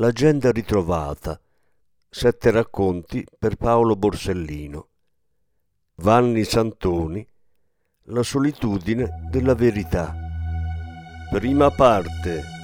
L'agenda ritrovata. Sette racconti per Paolo Borsellino. Vanni Santoni. La solitudine della verità. Prima parte.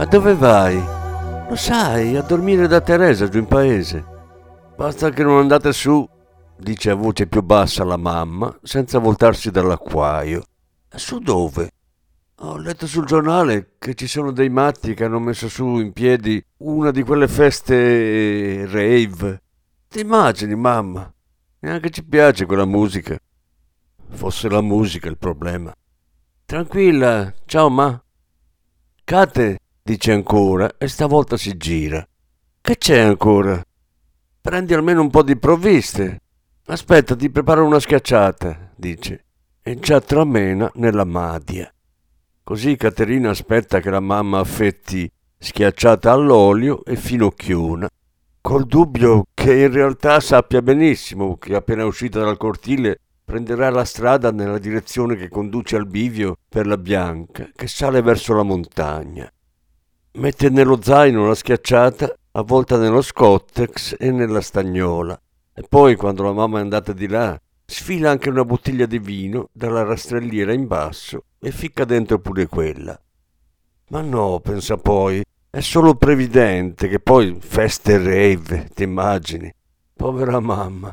Ma dove vai? Lo sai, a dormire da Teresa giù in paese. Basta che non andate su, dice a voce più bassa la mamma, senza voltarsi dall'acquaio. Su dove? Ho letto sul giornale che ci sono dei matti che hanno messo su in piedi una di quelle feste rave. Ti immagini, mamma? Neanche ci piace quella musica. Fosse la musica il problema. Tranquilla, ciao ma. Kate, dice ancora e stavolta si gira. Che c'è ancora? Prendi almeno un po' di provviste. Aspetta, ti preparo una schiacciata, dice, e già tramena nella madia. Così Caterina aspetta che la mamma affetti schiacciata all'olio e finocchiona, col dubbio che in realtà sappia benissimo che appena uscita dal cortile prenderà la strada nella direzione che conduce al bivio per la bianca che sale verso la montagna. Mette nello zaino la schiacciata avvolta nello scottex e nella stagnola e poi quando la mamma è andata di là sfila anche una bottiglia di vino dalla rastrelliera in basso e ficca dentro pure quella. Ma no, pensa poi, è solo previdente che poi feste rave, ti immagini? Povera mamma.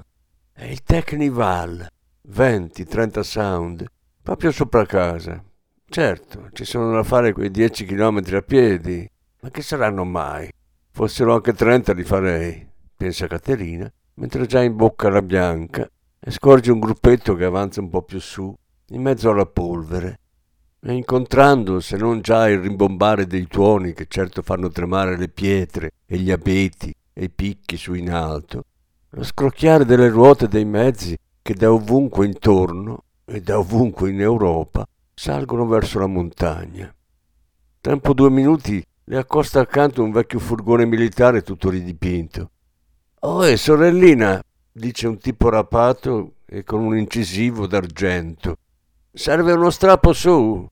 È il Technival, 20-30 sound, proprio sopra casa. Certo, ci sono da fare quei 10 km a piedi, ma che saranno mai? Fossero anche 30 li farei, pensa Caterina, mentre già in bocca la bianca e scorge un gruppetto che avanza un po' più su, in mezzo alla polvere, e incontrando, se non già il rimbombare dei tuoni che certo fanno tremare le pietre e gli abeti e i picchi su in alto, lo scrocchiare delle ruote dei mezzi che da ovunque intorno e da ovunque in Europa salgono verso la montagna. Tempo due minuti le accosta accanto un vecchio furgone militare tutto ridipinto. Oh, e sorellina, dice un tipo rapato e con un incisivo d'argento. Serve uno strappo su?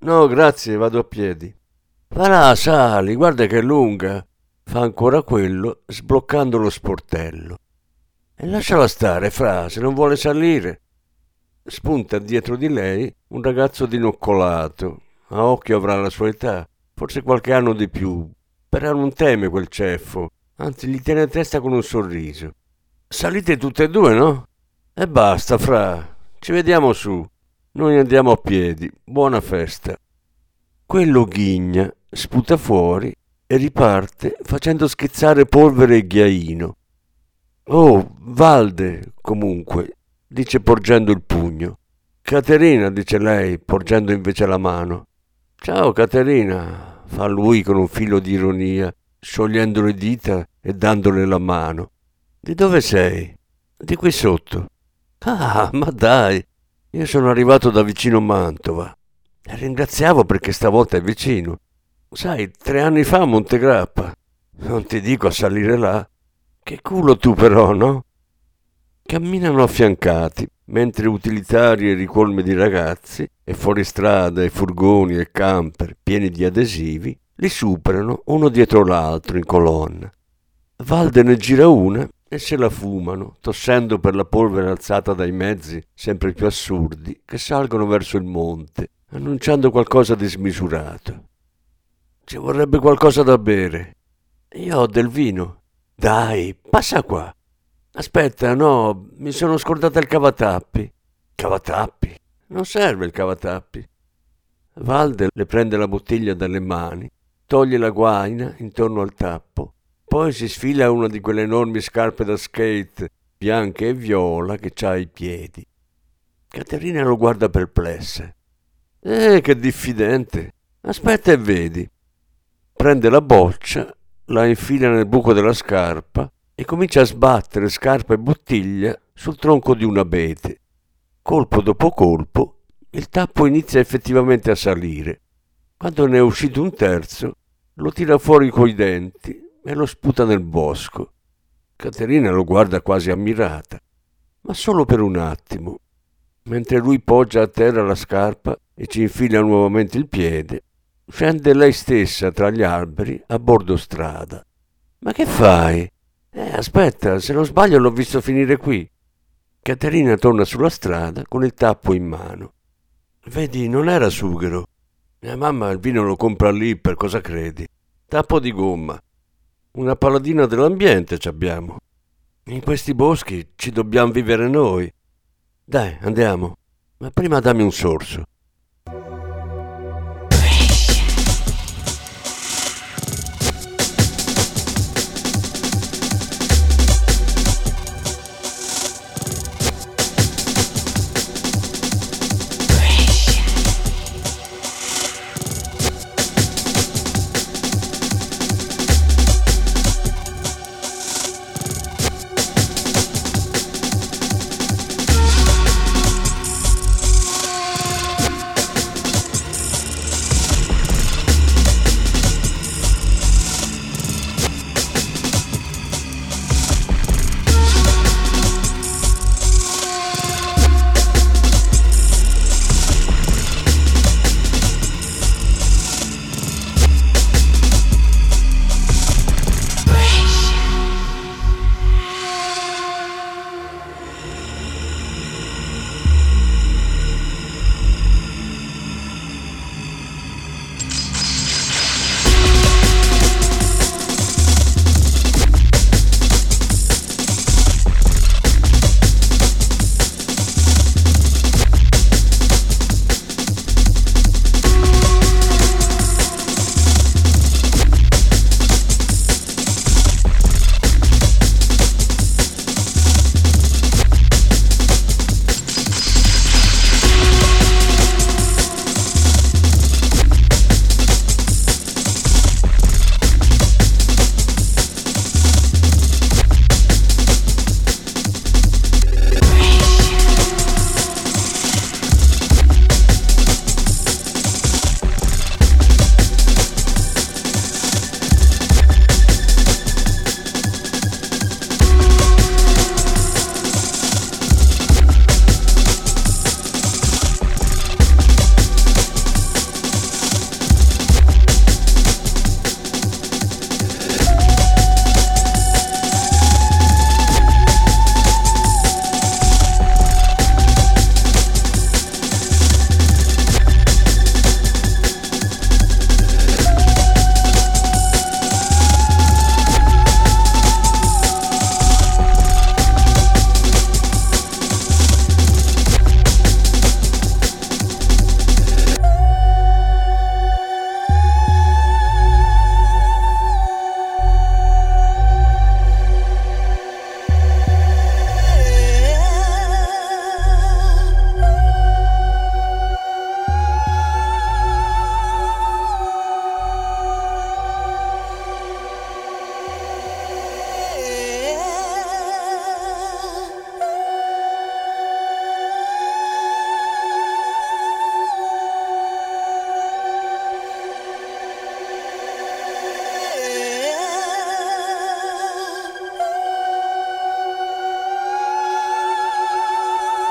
No, grazie, vado a piedi. Va là, sali, guarda che è lunga. Fa ancora quello, sbloccando lo sportello. E lasciala stare, fra, se non vuole salire. Spunta dietro di lei un ragazzo dinoccolato. A occhio avrà la sua età, forse qualche anno di più. Però non teme quel ceffo, anzi gli tiene a testa con un sorriso. Salite tutte e due, no? E basta, fra. Ci vediamo su. Noi andiamo a piedi. Buona festa. Quello ghigna, sputa fuori e riparte facendo schizzare polvere e ghiaino. Oh, Valde, comunque, dice porgendo il pugno. Caterina, dice lei, porgendo invece la mano. Ciao, Caterina, fa lui con un filo di ironia, sciogliendo le dita e dandole la mano. Di dove sei? Di qui sotto. Ah, ma dai, io sono arrivato da vicino Mantova. E ringraziavo perché stavolta è vicino. Sai, tre anni fa a Montegrappa. Non ti dico a salire là. Che culo tu però, no? Camminano affiancati, mentre utilitari e ricolme di ragazzi, e fuoristrada e furgoni e camper pieni di adesivi, li superano uno dietro l'altro in colonna. Valde ne gira una e se la fumano, tossendo per la polvere alzata dai mezzi sempre più assurdi che salgono verso il monte, annunciando qualcosa di smisurato. Ci vorrebbe qualcosa da bere. Io ho del vino, dai, passa qua. Aspetta, no, mi sono scordata il cavatappi. Cavatappi? Non serve il cavatappi. Valde le prende la bottiglia dalle mani, toglie la guaina intorno al tappo, poi si sfila una di quelle enormi scarpe da skate bianche e viola che ha ai piedi. Caterina lo guarda perplessa. Eh, che diffidente. Aspetta e vedi. Prende la boccia la infila nel buco della scarpa e comincia a sbattere scarpa e bottiglia sul tronco di un abete. Colpo dopo colpo, il tappo inizia effettivamente a salire. Quando ne è uscito un terzo, lo tira fuori coi denti e lo sputa nel bosco. Caterina lo guarda quasi ammirata, ma solo per un attimo. Mentre lui poggia a terra la scarpa e ci infila nuovamente il piede, Scende lei stessa tra gli alberi a bordo strada. Ma che fai? Eh, aspetta, se non sbaglio l'ho visto finire qui. Caterina torna sulla strada con il tappo in mano. Vedi, non era sughero. Mia mamma il vino lo compra lì, per cosa credi? Tappo di gomma. Una paladina dell'ambiente ci abbiamo. In questi boschi ci dobbiamo vivere noi. Dai, andiamo. Ma prima dammi un sorso.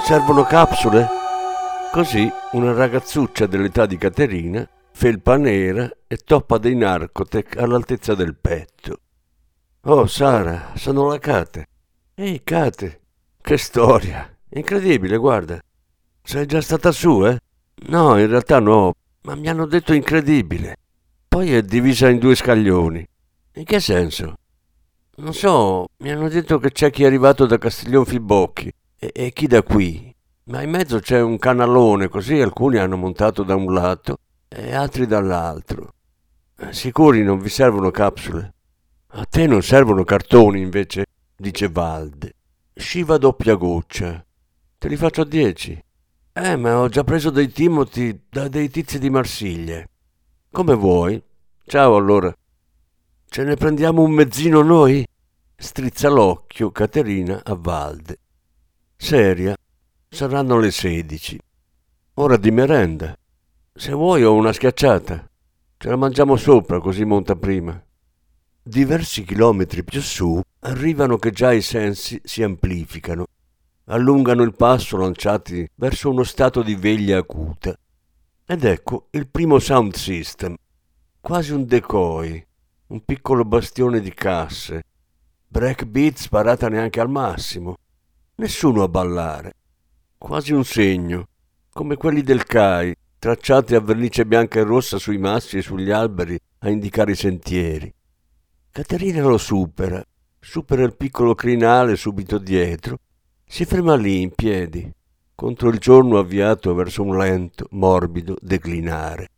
Servono capsule? Così una ragazzuccia dell'età di Caterina, felpa nera e toppa dei narcotec all'altezza del petto. Oh, Sara, sono la Cate. Ehi, Cate, che storia! Incredibile, guarda. Sei già stata su, eh? No, in realtà no, ma mi hanno detto incredibile. Poi è divisa in due scaglioni. In che senso? Non so, mi hanno detto che c'è chi è arrivato da Castiglion Fibocchi e, e chi da qui? Ma in mezzo c'è un canalone, così alcuni hanno montato da un lato e altri dall'altro. Eh, sicuri non vi servono capsule? A te non servono cartoni, invece, dice Valde. Sciva doppia goccia. Te li faccio a dieci. Eh, ma ho già preso dei Timothy da dei tizi di Marsiglia. Come vuoi. Ciao allora. Ce ne prendiamo un mezzino noi? Strizza l'occhio Caterina a Valde. Seria, saranno le sedici. Ora di merenda. Se vuoi ho una schiacciata. Ce la mangiamo sopra così monta prima. Diversi chilometri più su arrivano che già i sensi si amplificano, allungano il passo lanciati verso uno stato di veglia acuta. Ed ecco il primo sound system, quasi un decoy, un piccolo bastione di casse, breakbeat sparata neanche al massimo, nessuno a ballare, quasi un segno, come quelli del CAI, tracciati a vernice bianca e rossa sui massi e sugli alberi a indicare i sentieri. Caterina lo supera, supera il piccolo crinale subito dietro, si ferma lì in piedi, contro il giorno avviato verso un lento, morbido declinare.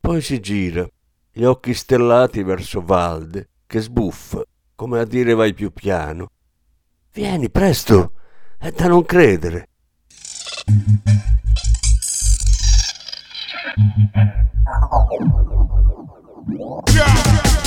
Poi si gira, gli occhi stellati verso Valde, che sbuffa, come a dire vai più piano. Vieni, presto, è da non credere. Yeah.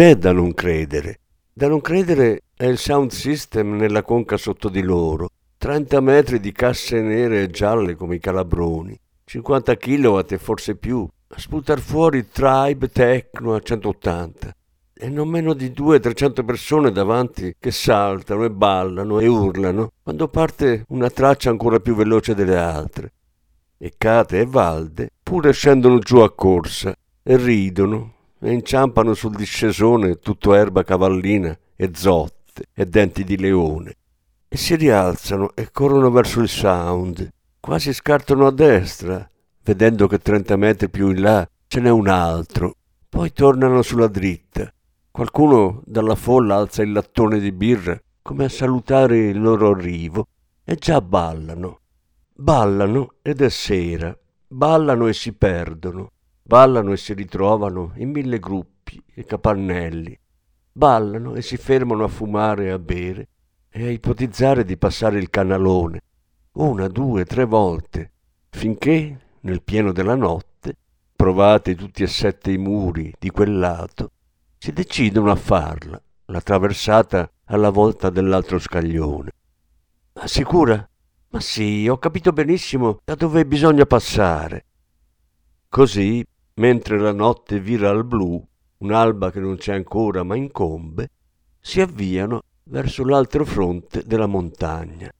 È da non credere. Da non credere è il sound system nella conca sotto di loro. 30 metri di casse nere e gialle come i calabroni. 50 kW e forse più. A sputar fuori tribe techno a 180. E non meno di 200-300 persone davanti che saltano e ballano e urlano quando parte una traccia ancora più veloce delle altre. E Cate e Valde pure scendono giù a corsa e ridono e inciampano sul discesone tutto erba cavallina e zotte e denti di leone. E si rialzano e corrono verso il sound, quasi scartano a destra, vedendo che 30 metri più in là ce n'è un altro, poi tornano sulla dritta. Qualcuno dalla folla alza il lattone di birra come a salutare il loro arrivo e già ballano. Ballano ed è sera, ballano e si perdono Ballano e si ritrovano in mille gruppi e capannelli. Ballano e si fermano a fumare e a bere e a ipotizzare di passare il canalone una, due, tre volte, finché, nel pieno della notte, provati tutti e sette i muri di quel lato, si decidono a farla, la traversata alla volta dell'altro scaglione. Ma sicura? Ma sì, ho capito benissimo da dove bisogna passare. Così, mentre la notte vira al blu, un'alba che non c'è ancora ma incombe, si avviano verso l'altro fronte della montagna.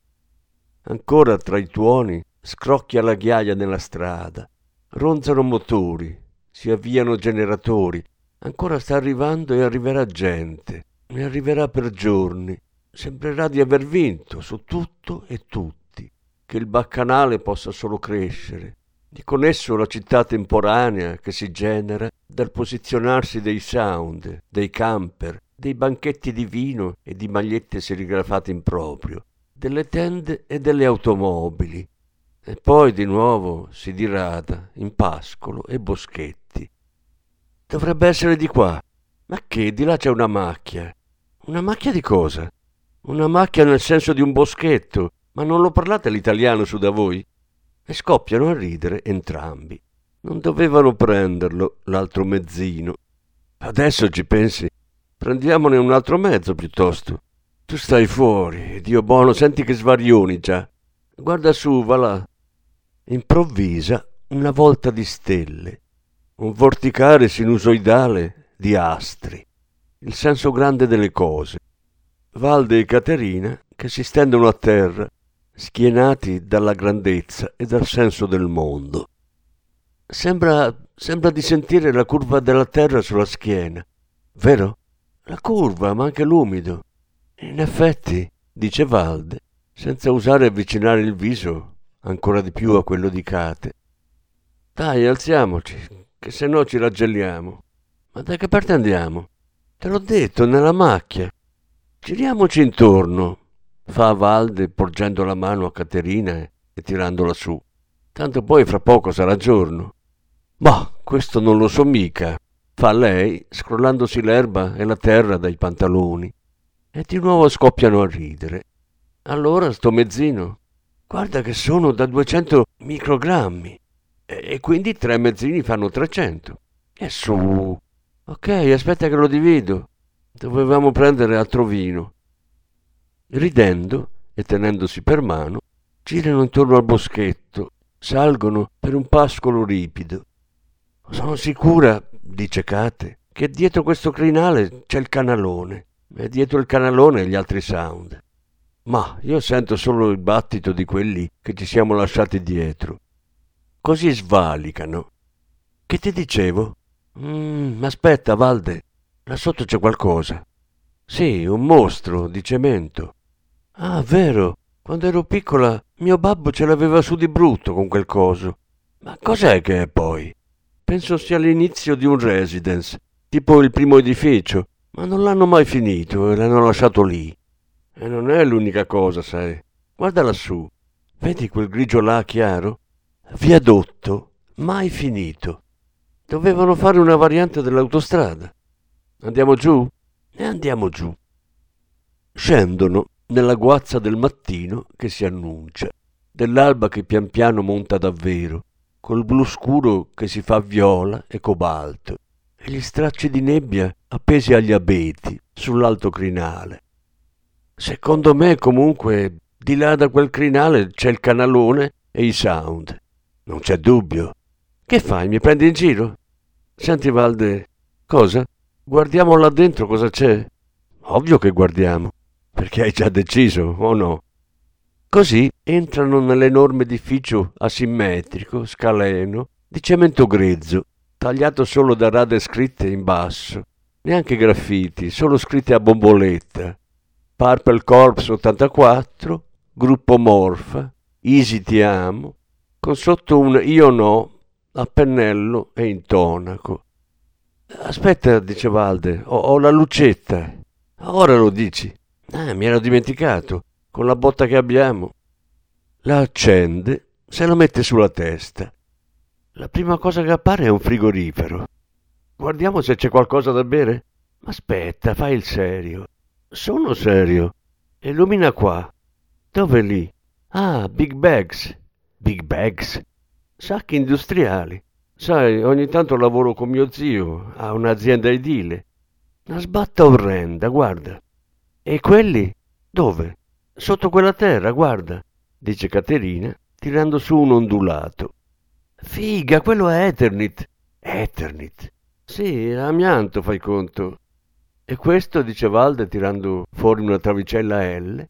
Ancora tra i tuoni scrocchia la ghiaia nella strada, ronzano motori, si avviano generatori, ancora sta arrivando e arriverà gente, e arriverà per giorni, sembrerà di aver vinto su tutto e tutti, che il baccanale possa solo crescere, di con esso la città temporanea che si genera dal posizionarsi dei sound, dei camper, dei banchetti di vino e di magliette serigrafate in proprio, delle tende e delle automobili. E poi di nuovo si dirada in pascolo e boschetti. Dovrebbe essere di qua. Ma che? Di là c'è una macchia. Una macchia di cosa? Una macchia nel senso di un boschetto. Ma non lo parlate l'italiano su da voi? E scoppiano a ridere entrambi. Non dovevano prenderlo, l'altro mezzino. Adesso ci pensi, prendiamone un altro mezzo piuttosto. Tu stai fuori, Dio buono, senti che svarioni già. Guarda su, va là. Improvvisa una volta di stelle, un vorticare sinusoidale di astri, il senso grande delle cose. Valde e Caterina che si stendono a terra schienati dalla grandezza e dal senso del mondo. Sembra, sembra di sentire la curva della terra sulla schiena, vero? La curva, ma anche l'umido. In effetti, dice Valde, senza usare avvicinare il viso ancora di più a quello di Kate. Dai, alziamoci, che se no ci raggelliamo. Ma da che parte andiamo? Te l'ho detto, nella macchia. Giriamoci intorno, fa Valde porgendo la mano a Caterina e tirandola su. Tanto poi fra poco sarà giorno. Ma questo non lo so mica, fa lei, scrollandosi l'erba e la terra dai pantaloni. E di nuovo scoppiano a ridere. Allora sto mezzino, guarda che sono da 200 microgrammi e, e quindi tre mezzini fanno 300. E su. Ok, aspetta che lo divido. Dovevamo prendere altro vino. Ridendo e tenendosi per mano, girano intorno al boschetto, salgono per un pascolo ripido. Sono sicura, dice Kate, che dietro questo crinale c'è il canalone e dietro il canalone gli altri sound. Ma io sento solo il battito di quelli che ci siamo lasciati dietro. Così svalicano. Che ti dicevo? Mm, aspetta, Valde, là sotto c'è qualcosa. Sì, un mostro di cemento. Ah, vero, quando ero piccola mio babbo ce l'aveva su di brutto con quel coso. Ma cos'è che è poi? Penso sia l'inizio di un residence, tipo il primo edificio, ma non l'hanno mai finito e l'hanno lasciato lì. E non è l'unica cosa, sai. Guarda lassù. Vedi quel grigio là chiaro? Viadotto, mai finito. Dovevano fare una variante dell'autostrada. Andiamo giù? E andiamo giù. Scendono nella guazza del mattino che si annuncia, dell'alba che pian piano monta davvero, col blu scuro che si fa viola e cobalto, e gli stracci di nebbia appesi agli abeti sull'alto crinale. Secondo me, comunque, di là da quel crinale c'è il canalone e i sound. Non c'è dubbio. Che fai? Mi prendi in giro? Senti, Valde, cosa? Guardiamo là dentro cosa c'è? Ovvio che guardiamo. Perché hai già deciso, o no? Così entrano nell'enorme edificio asimmetrico, scaleno, di cemento grezzo, tagliato solo da rade scritte in basso, neanche graffiti, solo scritte a bomboletta. Purple Corps 84, gruppo Morfa, Easy ti amo, con sotto un io no a pennello e in tonaco. Aspetta, dice Valde, ho, ho la lucetta. Ora lo dici. Ah, mi ero dimenticato, con la botta che abbiamo. La accende, se la mette sulla testa. La prima cosa che appare è un frigorifero. Guardiamo se c'è qualcosa da bere. Aspetta, fai il serio. Sono serio. Illumina qua. Dove lì? Ah, Big Bags. Big Bags? Sacchi industriali. Sai, ogni tanto lavoro con mio zio, ha un'azienda edile. Una sbatta orrenda, guarda. E quelli? Dove? Sotto quella terra, guarda, dice Caterina, tirando su un ondulato. Figa, quello è Eternit. Eternit. Sì, amianto, fai conto. E questo, dice Valde, tirando fuori una travicella L,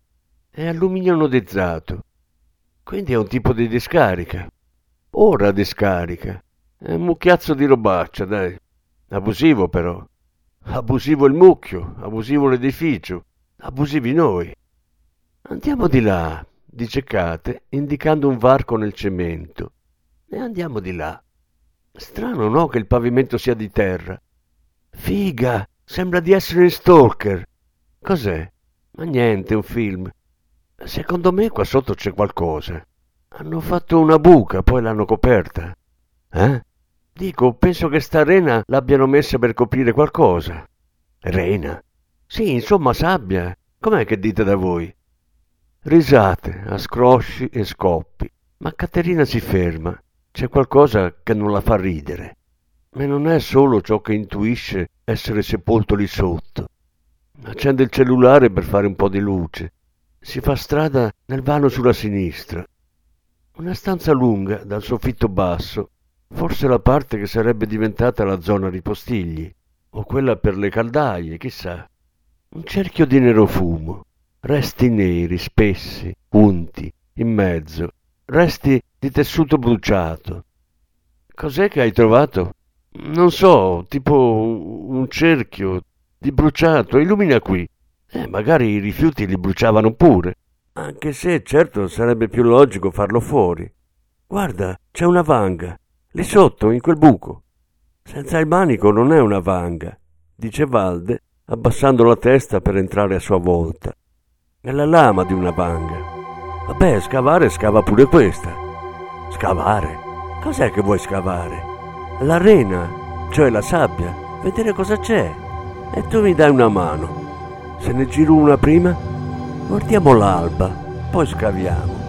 è alluminio anodizzato. Quindi è un tipo di discarica. Ora discarica. È un mucchiazzo di robaccia, dai. Abusivo però. Abusivo il mucchio, abusivo l'edificio, abusivi noi. Andiamo di là, dice Kate, indicando un varco nel cemento. E andiamo di là. Strano, no, che il pavimento sia di terra. Figa, sembra di essere in Stalker. Cos'è? Ma niente, un film. Secondo me qua sotto c'è qualcosa. Hanno fatto una buca, poi l'hanno coperta. Eh? Dico, penso che sta rena l'abbiano messa per coprire qualcosa. Rena? Sì, insomma, sabbia. Com'è che dite da voi? Risate, a scrosci e scoppi. Ma Caterina si ferma. C'è qualcosa che non la fa ridere. Ma non è solo ciò che intuisce essere sepolto lì sotto. Accende il cellulare per fare un po' di luce. Si fa strada nel vano sulla sinistra. Una stanza lunga, dal soffitto basso, forse la parte che sarebbe diventata la zona ripostigli, o quella per le caldaie, chissà. Un cerchio di nero fumo, resti neri, spessi, unti, in mezzo, resti di tessuto bruciato. Cos'è che hai trovato? Non so, tipo un cerchio di bruciato. Illumina qui. Eh, magari i rifiuti li bruciavano pure. Anche se certo sarebbe più logico farlo fuori. Guarda, c'è una vanga, lì sotto, in quel buco. Senza il manico non è una vanga, dice Valde, abbassando la testa per entrare a sua volta. È la lama di una vanga. Vabbè, scavare scava pure questa. Scavare? Cos'è che vuoi scavare? L'arena, cioè la sabbia, vedere cosa c'è. E tu mi dai una mano. Se ne giro una prima, guardiamo l'alba, poi scaviamo.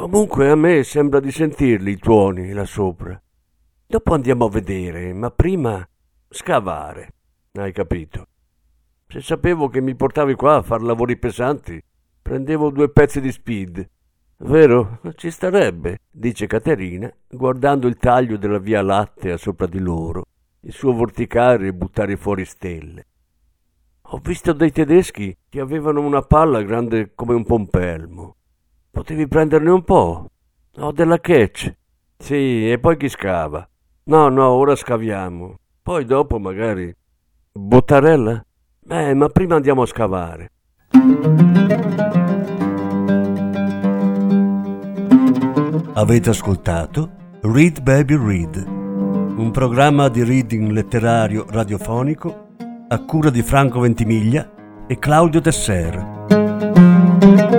Comunque a me sembra di sentirli i tuoni là sopra. Dopo andiamo a vedere, ma prima scavare. Hai capito? Se sapevo che mi portavi qua a far lavori pesanti, prendevo due pezzi di speed. Vero? Ci starebbe, dice Caterina, guardando il taglio della via lattea sopra di loro, il suo vorticare e buttare fuori stelle. Ho visto dei tedeschi che avevano una palla grande come un pompelmo. Potevi prenderne un po'. Ho della catch. Sì, e poi chi scava? No, no, ora scaviamo. Poi dopo magari... Bottarella? Eh, ma prima andiamo a scavare. Avete ascoltato Read Baby Read, un programma di reading letterario radiofonico a cura di Franco Ventimiglia e Claudio Tesser.